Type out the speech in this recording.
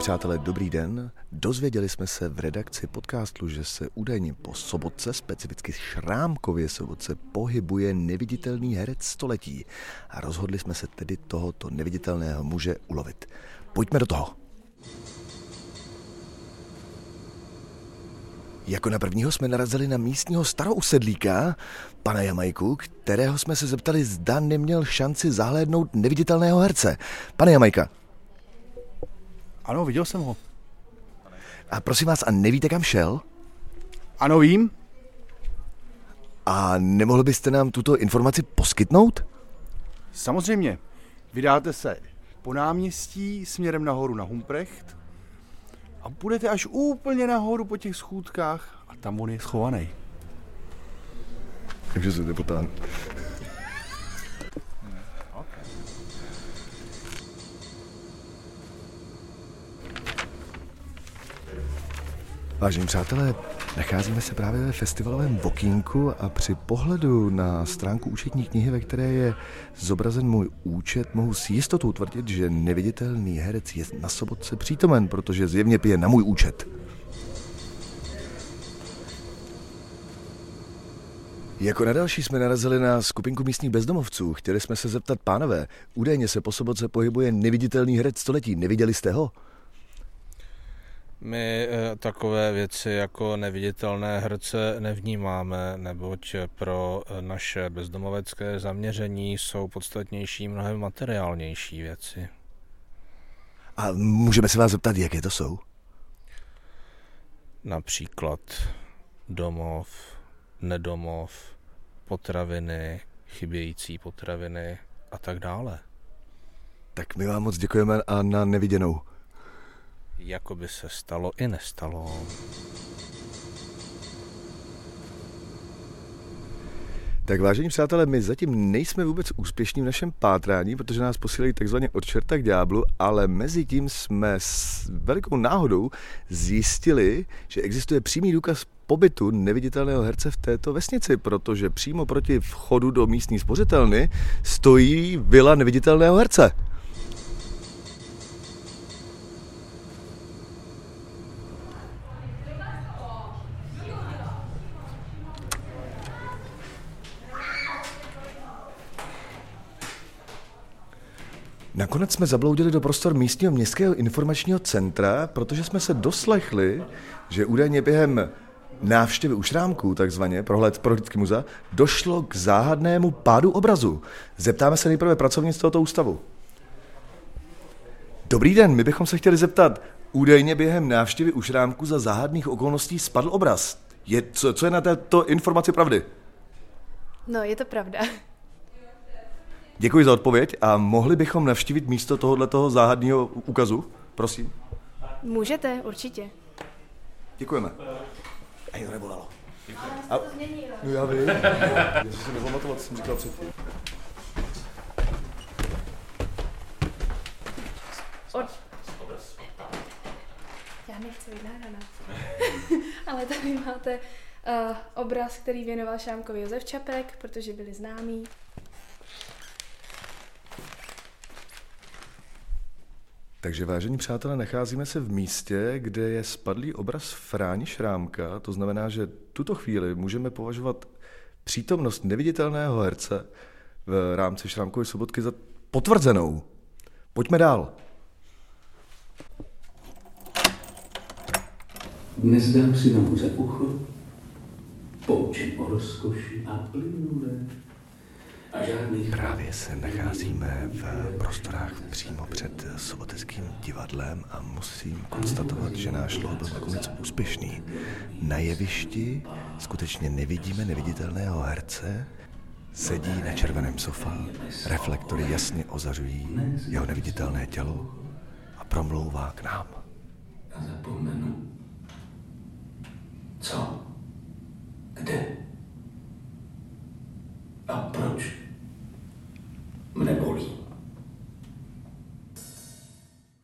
přátelé, dobrý den. Dozvěděli jsme se v redakci podcastu, že se údajně po sobotce, specificky Šrámkově sobotce, pohybuje neviditelný herec století. A rozhodli jsme se tedy tohoto neviditelného muže ulovit. Pojďme do toho. Jako na prvního jsme narazili na místního starousedlíka, pana Jamajku, kterého jsme se zeptali, zda neměl šanci zahlédnout neviditelného herce. Pane Jamajka. Ano, viděl jsem ho. A prosím vás, a nevíte, kam šel? Ano, vím. A nemohl byste nám tuto informaci poskytnout? Samozřejmě. Vydáte se po náměstí směrem nahoru na Humprecht a půjdete až úplně nahoru po těch schůdkách a tam on je schovaný. Takže se nepotáhnu. Vážení přátelé, nacházíme se právě ve festivalovém Vokínku a při pohledu na stránku účetní knihy, ve které je zobrazen můj účet, mohu s jistotou tvrdit, že neviditelný herec je na sobotce přítomen, protože zjevně pije na můj účet. Jako na další jsme narazili na skupinku místních bezdomovců. Chtěli jsme se zeptat, pánové, údajně se po sobotce pohybuje neviditelný herec století. Neviděli jste ho? My eh, takové věci jako neviditelné herce nevnímáme, neboť pro eh, naše bezdomovecké zaměření jsou podstatnější mnohem materiálnější věci. A můžeme se vás zeptat, jaké to jsou? Například domov, nedomov, potraviny, chybějící potraviny a tak dále. Tak my vám moc děkujeme a na neviděnou. Jako by se stalo i nestalo. Tak vážení přátelé, my zatím nejsme vůbec úspěšní v našem pátrání, protože nás posílají takzvaně od čerta k ďáblu, ale mezi tím jsme s velikou náhodou zjistili, že existuje přímý důkaz pobytu neviditelného herce v této vesnici, protože přímo proti vchodu do místní spořitelny stojí vila neviditelného herce. Nakonec jsme zabloudili do prostor místního městského informačního centra, protože jsme se doslechli, že údajně během návštěvy u šrámků, takzvaně, prohled prohlídky muzea, došlo k záhadnému pádu obrazu. Zeptáme se nejprve pracovnic tohoto ústavu. Dobrý den, my bychom se chtěli zeptat, údajně během návštěvy u šrámku za záhadných okolností spadl obraz. Je, co, co je na této informaci pravdy? No, je to pravda. Děkuji za odpověď a mohli bychom navštívit místo tohoto záhadného úkazu? Prosím. Můžete, určitě. Děkujeme. Ani to nebolelo. A... To no já vím. Já jsem si nepamatoval, co jsem říkal předtím. Od... Já nechci být. Ale tady máte uh, obraz, který věnoval Šámkovi Josef Čapek, protože byli známí. Takže vážení přátelé, nacházíme se v místě, kde je spadlý obraz Fráni Šrámka, to znamená, že tuto chvíli můžeme považovat přítomnost neviditelného herce v rámci Šrámkové sobotky za potvrzenou. Pojďme dál. Dnes dám si na za ucho, poučím o rozkoši a plynule Právě se nacházíme v prostorách přímo před soboteckým divadlem a musím konstatovat, že náš lov byl nakonec úspěšný. Na jevišti skutečně nevidíme neviditelného herce, sedí na červeném sofa, reflektory jasně ozařují jeho neviditelné tělo a promlouvá k nám. A zapomenu.